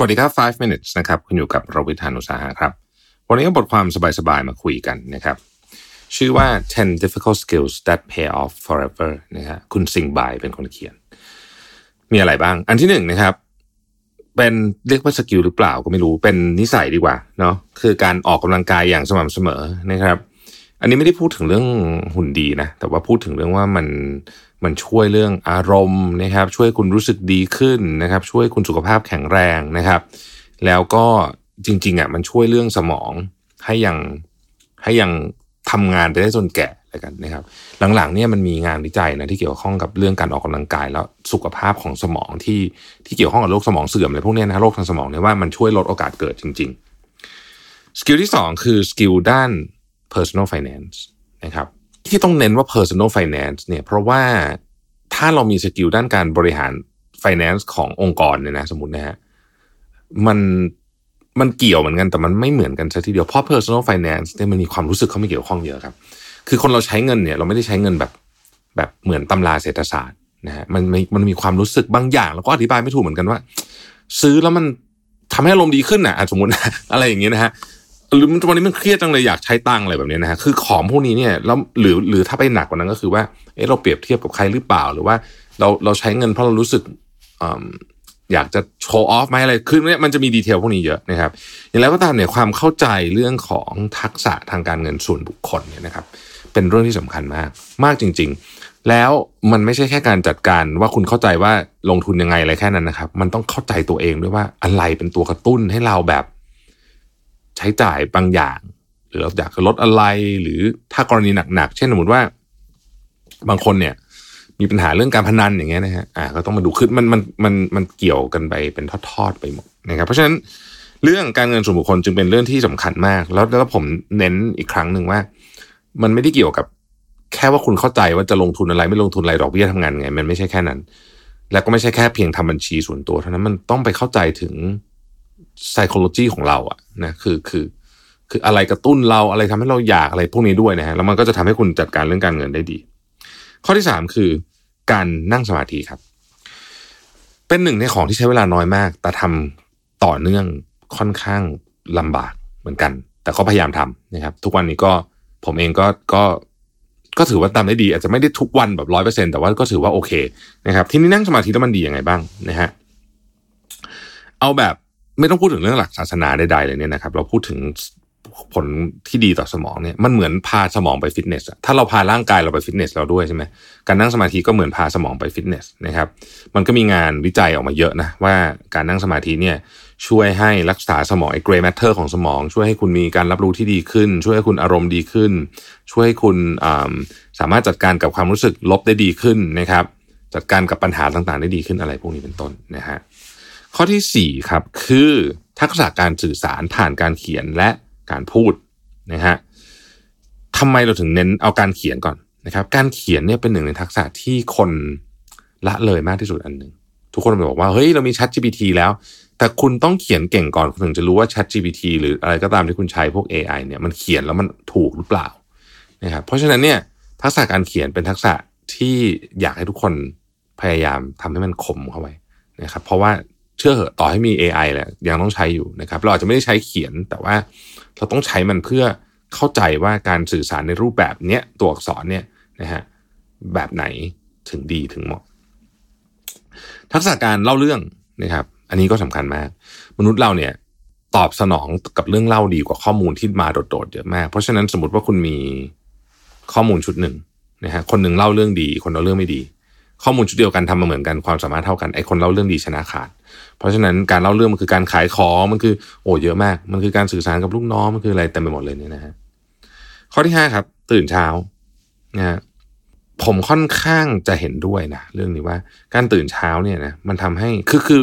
สวัสดีครับ 5 minutes นะครับคุณอยู่กับเราวิทานุสาหะครับ วันนี้ก็บทความสบายๆ มาคุยกันนะครับ ชื่อว่า 10 difficult skills that pay off forever นะฮะคุณสิงบายเป็นคนเขียน มีอะไรบ้าง อันที่หนึ่งนะครับ เป็นเรียกว่าสกิลหรือเปล่าก็ไม่รู้ เป็นนิสัยดีกว่าเนาะ คือการออกกำลังกายอย่างสม่ำเสมอนะครับ อันนี้ไม่ได้พูดถึงเรื่องหุ่นดีนะ แต่ว่าพูดถึงเรื่องว่ามัน มันช่วยเรื่องอารมณ์นะครับ ช่วยคุณรู้สึกดีขึ้นนะครับ ช่วยคุณสุขภาพแข็งแรงนะครับ แล้วก็จริงๆอะมันช่วยเรื่องสมองให้ยังให้ยังทำงานไปได้จนแก่แล้วกันนะครับ หลังๆเนี่ยมันมีงานวิจัยนะที่เกี่ยวข้องกับเรื่องการออกกำลังกาย แล้วสุขภาพของสมองที่ที่เกี่ยวข้องกับโรคสมองเสื่อมอะไรพวกนี้นะโรคทางสมองเนี่ยว่ามันช่วยลดโอกาสเกิดจริง ๆ skill ที่สองคือ skill ด้าน personal finance นะครับ ที่ต้องเน้นว่า personal finance เนี่ยเพราะว่าถ้าเรามี skill ด้านการบริหาร finance ขององค์กรเนี่ยนะสมมตินะฮะมันมันเกี่ยวเหมือนกันแต่มันไม่เหมือนกันซะทีเดียวเพราะ personal finance เนี่ยมันมีความรู้สึกเข้ามาเกี่ยวข้องเยอะครับ คือคนเราใช้เงินเนี่ย เราไม่ได้ใช้เงินแบบแบบเหมือนตำราเศรษฐศาสตร์นะฮะมันมันมีความรู้สึกบางอย่างแล้วก็อธิบายไม่ถูกเหมือนกันว่า ซื้อแล้วมันทำให้อารมณ์ดีขึ้นนะ่ะสมมตินะอะไรอย่างเงี้ยนะฮะ หรือวันนี้มันเครียดจังเลยอยากใช้ตังอะไรแบบนี้นะฮะคือของพวกนี้เนี่ยแล้วหรือหรือถ้าไปหนักกว่านั้นก็คือว่าเออเราเปรียบเทียบกับใครหรือเปล่า หรือว่าเราเราใช้เงินเพราะเรารู้สึกอืมอยากจะโชว์ออฟไหมอะไร คือเนี่ยมันจะมีดีเทลพวกนี้เยอะนะครับ อย่างไรก็ตามเนี่ยความเข้าใจเรื่องของทักษะทางการเงินส่วนบุคคลเนี่ยนะครับ เป็นเรื่องที่สำคัญมาก มากจริง ๆ แล้วมันไม่ใช่แค่การจัดการว่าคุณเข้าใจว่าลงทุนยังไงอะไรแค่นั้นนะครับ มันต้องเข้าใจตัวเองด้วยว่าอะไรเป็นตัวกระตุ้นให้เราแบบ ใช้จ่ายบางอย่าง หรือเราอยากจะลดอะไร หรือถ้ากรณีหนักๆ เช่นสมมติว่า บางคนเนี่ย มีปัญหาเรื่องการพนันอย่างเงี้ยนะฮะอ่าก็ต้องมาดูคือมันมันมันมันเกี่ยวกันไปเป็นทอดๆไปหมดนะครับ เพราะฉะนั้นเรื่องการเงินส่วนบุคคลจึงเป็นเรื่องที่สำคัญมาก แล้วแล้วผมเน้นอีกครั้งหนึ่งว่า มันไม่ได้เกี่ยวกับแค่ว่าคุณเข้าใจว่าจะลงทุนอะไรไม่ลงทุนอะไรดอกเบี้ยทำงานไง มันไม่ใช่แค่นั้น แล้วก็ไม่ใช่แค่เพียงทำบัญชีส่วนตัวเท่านั้นมันต้องไปเข้าใจถึง psychology ของเราอะนะคือคือ คืออะไรกระตุ้นเราอะไรทำให้เราอยากอะไรพวกนี้ด้วยนะฮะแล้วมันก็จะทำให้คุณจัดการเรื่องการเงินได้ดี ข้อที่สามคือ การนั่งสมาธิครับ เป็นหนึ่งในของที่ใช้เวลาน้อยมาก แต่ทำต่อเนื่องค่อนข้างลำบากเหมือนกัน แต่ก็พยายามทำนะครับ ทุกวันนี้ก็ผมเองก็ก็ก็ถือว่าทำได้ดี อาจจะไม่ได้ทุกวันแบบร้อยเปอร์เซ็นแต่ว่าก็ถือว่าโอเคนะครับ ที่นี่นั่งสมาธิแล้วมันดียังไงบ้างนะฮะเอาแบบ ไม่ต้องพูดถึงเรื่องหลักศาสนาใดๆเลยเนี่ยนะครับ เราพูดถึงผลที่ดีต่อสมองเนี่ยมันเหมือนพาสมองไปฟิตเนสอะถ้าเราพาร่างกายเราไปฟิตเนสเราด้วยใช่ไหมการนั่งสมาธิก็เหมือนพาสมองไปฟิตเนสนะครับมันก็มีงานวิจัยออกมาเยอะนะว่าการนั่งสมาธิเนี่ยช่วยให้รักษาสมองไอ้ grey matter ของสมอง ช่วยให้คุณมีการรับรู้ที่ดีขึ้น ช่วยให้คุณอารมณ์ดีขึ้น ช่วยให้คุณสามารถจัดการกับความรู้สึกลบได้ดีขึ้นนะครับจัดการกับปัญหาต่างๆได้ดีขึ้นอะไรพวกนี้เป็นต้นนะฮะ ข้อที่สี่ครับคือทักษะการสื่อสารผ่านการเขียนและการพูดนะฮะทำไมเราถึงเน้นเอาการเขียนก่อนนะครับ การเขียนเนี่ยเป็นหนึ่งในทักษะที่คนละเลยมากที่สุดอันหนึ่งทุกคนบอกว่าเฮ้ยเรามี Chat GPT แล้ว แต่คุณต้องเขียนเก่งก่อนคุณถึงจะรู้ว่า Chat GPT หรืออะไรก็ตามที่คุณใช้พวก AI เนี่ยมันเขียนแล้วมันถูกหรือเปล่านะครับเพราะฉะนั้นเนี่ยทักษะการเขียนเป็นทักษะที่อยากให้ทุกคนพยายามทำให้มันคมเข้าไว้นะครับเพราะว่า เชื่อเหอะต่อให้มี AI แหละยังต้องใช้อยู่นะครับ เราอาจจะไม่ได้ใช้เขียนแต่ว่าเราต้องใช้มันเพื่อเข้าใจว่าการสื่อสารในรูปแบบเนี้ยตัวอักษรเนี่ยนะฮะแบบไหนถึงดีถึงเหมาะ ทักษะการเล่าเรื่องนะครับ อันนี้ก็สำคัญมาก มนุษย์เราเนี่ยตอบสนองกับเรื่องเล่าดีกว่าข้อมูลที่มาโดดๆเยอะมาก เพราะฉะนั้นสมมติว่าคุณมีข้อมูลชุดหนึ่งนะฮะคนหนึ่งเล่าเรื่องดี คนเล่าเรื่องไม่ดี ข้อมูลชุดเดียวกันทำมาเหมือนกันความสามารถเท่ากันไอคนเล่าเรื่องดีชนะขาด เพราะฉะนั้นการเล่าเรื่องมันคือการขายของมันคือโอ้เยอะมาก มันคือการสื่อสารกับลูกน้องมันคืออะไรเต็มไปหมดเลยเนี่ยนะฮะข้อที่ห้าครับ ตื่นเช้านะฮะผมค่อนข้างจะเห็นด้วยนะเรื่องนี้ว่าการตื่นเช้าเนี่ยนะมันทำให้คือคือ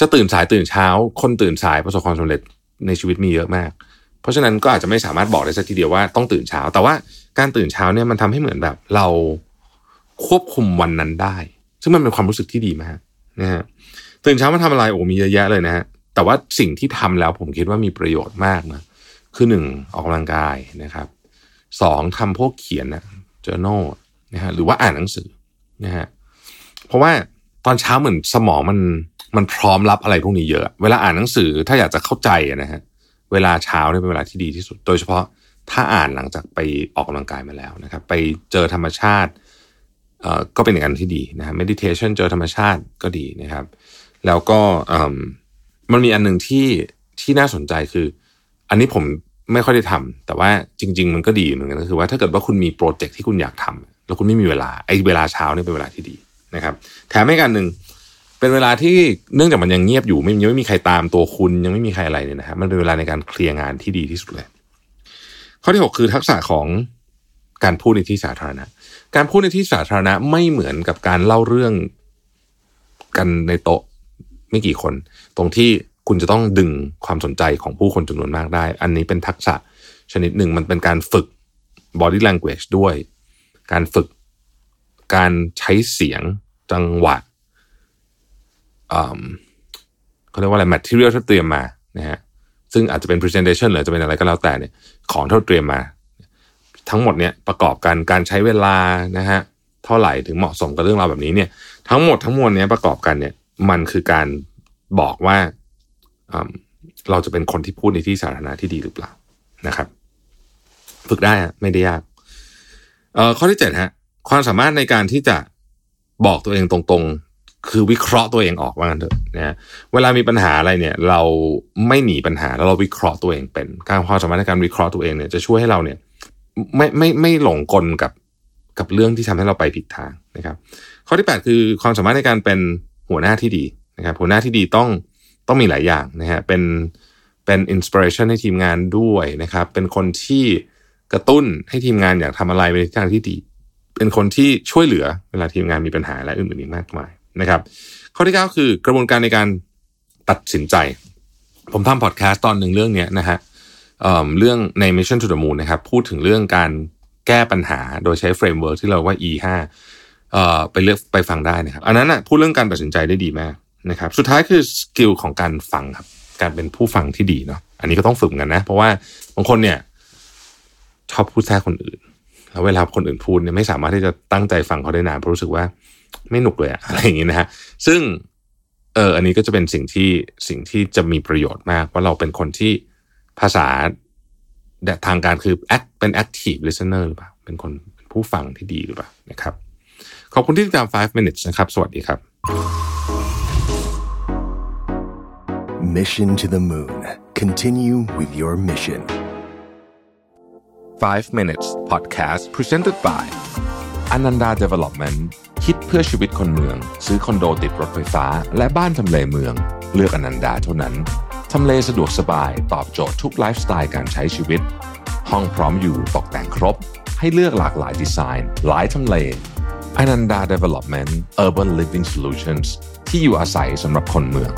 จะตื่นสายตื่นเช้า คนตื่นสายประสบความสำเร็จในชีวิตมีเยอะมาก เพราะฉะนั้นก็อาจจะไม่สามารถบอกได้สักทีเดียวว่าต้องตื่นเช้า แต่ว่าการตื่นเช้าเนี่ยมันทำให้เหมือนแบบเรา ควบคุมวันนั้นได้ ซึ่งมันเป็นความรู้สึกที่ดีมากนะฮะตื่นเช้ามาทำอะไรโอ้มีเยอะแยะเลยนะฮะแต่ว่าสิ่งที่ทำแล้วผมคิดว่ามีประโยชน์มากนะคือหนึ่งออกกำลังกายนะครับสองทำพวกเขียนนะ journal นะฮะหรือว่าอ่านหนังสือนะฮะเพราะว่าตอนเช้าเหมือนสมองมันมันพร้อมรับอะไรพวกนี้เยอะ เวลาอ่านหนังสือถ้าอยากจะเข้าใจนะฮะเวลาเช้าเนี่ยเป็นเวลาที่ดีที่สุด โดยเฉพาะถ้าอ่านหลังจากไปออกกำลังกายมาแล้วนะครับ ไปเจอธรรมชาติ ก็เป็นอย่างนั้นที่ดีนะฮะ meditation เจอธรรมชาติก็ดีนะครับ แล้วก็มันมีอันหนึ่งที่ที่น่าสนใจคือ อันนี้ผมไม่ค่อยได้ทำแต่ว่าจริง ๆ มันก็ดีเหมือนกันก็คือว่าถ้าเกิดว่าคุณมีโปรเจกต์ที่คุณอยากทำแล้วคุณไม่มีเวลาไอ้เวลาเช้าเนี่ยเป็นเวลาที่ดีนะครับ แถมให้กันหนึ่งเป็นเวลาที่เนื่องจากมันยังเงียบอยู่ไม่ยังไม่มีใครตามตัวคุณยังไม่มีใครอะไรเนี่ยนะครับมันเป็นเวลาในการเคลียร์งานที่ดีที่สุดเลย ข้อที่หกคือทักษะของ การพูดในที่สาธารณะ การพูดในที่สาธารณะไม่เหมือนกับการเล่าเรื่องกันในโต๊ะไม่กี่คน ตรงที่คุณจะต้องดึงความสนใจของผู้คนจำนวนมากได้ อันนี้เป็นทักษะชนิดหนึ่งมันเป็นการฝึก body language ด้วย การฝึกการใช้เสียงจังหวะเขาเรียกว่าอะไร material ที่เตรียมมานะฮะซึ่งอาจจะเป็น presentation หรือจะเป็นอะไรก็แล้วแต่เนี่ยของที่เตรียมมา ทั้งหมดเนี่ยประกอบกันการใช้เวลานะฮะเท่าไหร่ถึงเหมาะสมกับเรื่องราวแบบนี้เนี่ย ทั้งหมดทั้งมวลเนี้ยประกอบกันเนี่ย มันคือการบอกว่าเราจะเป็นคนที่พูดในที่สาธารณะที่ดีหรือเปล่านะครับ ฝึกได้ไม่ได้ยากเอ่อข้อที่เจ็ดฮะความสามารถในการที่จะบอกตัวเองตรงๆ คือวิเคราะห์ตัวเองออกว่างั้นเถอะนะเวลามีปัญหาอะไรเนี่ย เราไม่หนีปัญหาแล้วเราวิเคราะห์ตัวเองเป็น การความสามารถในการวิเคราะห์ตัวเองเนี่ยจะช่วยให้เราเนี่ย ไม่ไม่ไม่หลงกลกับกับเรื่องที่ทำให้เราไปผิดทางนะครับ ข้อที่แปดคือความสามารถในการเป็นหัวหน้าที่ดีนะครับ หัวหน้าที่ดีต้องต้องมีหลายอย่างนะฮะเป็นเป็นอินสปิเรชันให้ทีมงานด้วยนะครับ เป็นคนที่กระตุ้นให้ทีมงานอยากทำอะไรในทางที่ดี เป็นคนที่ช่วยเหลือเวลาทีมงานมีปัญหาและอื่นๆอีกมากมายนะครับ ข้อที่ 9 คือกระบวนการในการตัดสินใจ ผมทำพอดแคสต์ตอนหนึ่งเรื่องนี้นะฮะเเเรื่องใน Mission to the Moon นะครับพูดถึงเรื่องการแก้ปัญหาโดยใช้ framework ที่เราว่า E5 เอ่อไปเลือกไปฟังได้นะครับ อันนั้นอะพูดเรื่องการตัดสินใจได้ดีมากนะครับ สุดท้ายคือ skill ของการฟังครับ การเป็นผู้ฟังที่ดีเนาะอันนี้ก็ต้องฝึกกันนะ เพราะว่าบางคนเนี่ย ชอบพูดแทรกคนอื่นแล้วเวลาคนอื่นพูดเนี่ยไม่สามารถที่จะตั้งใจฟังเขาได้นานเพราะรู้สึกว่าไม่หนุกเลยอะอะไรอย่างนี้นะฮะซึ่งเอออันนี้ก็จะเป็นสิ่งที่สิ่งที่จะมีประโยชน์มากว่าเราเป็นคนที่ ภาษาทางการคือแอคเป็น active listener หรือเปล่า เป็นคนผู้ฟังที่ดีหรือเปล่านะครับ ขอบคุณที่ติดตาม 5 minutes นะครับ สวัสดีครับ Mission to the Moon. Continue with your mission. 5 minutes podcast presented by Ananda Development คิดเพื่อชีวิตคนเมือง ซื้อคอนโดติดรถไฟฟ้า และบ้านทำเลเมือง เลือกอนันดาเท่านั้น ทำเลสะดวกสบายตอบโจทย์ทุกไลฟ์สไตล์การใช้ชีวิต ห้องพร้อมอยู่ตกแต่งครบ ให้เลือกหลากหลายดีไซน์ หลายทำเล อนันดา Development Urban Living Solutions ที่อยู่อาศัยสำหรับคนเมือง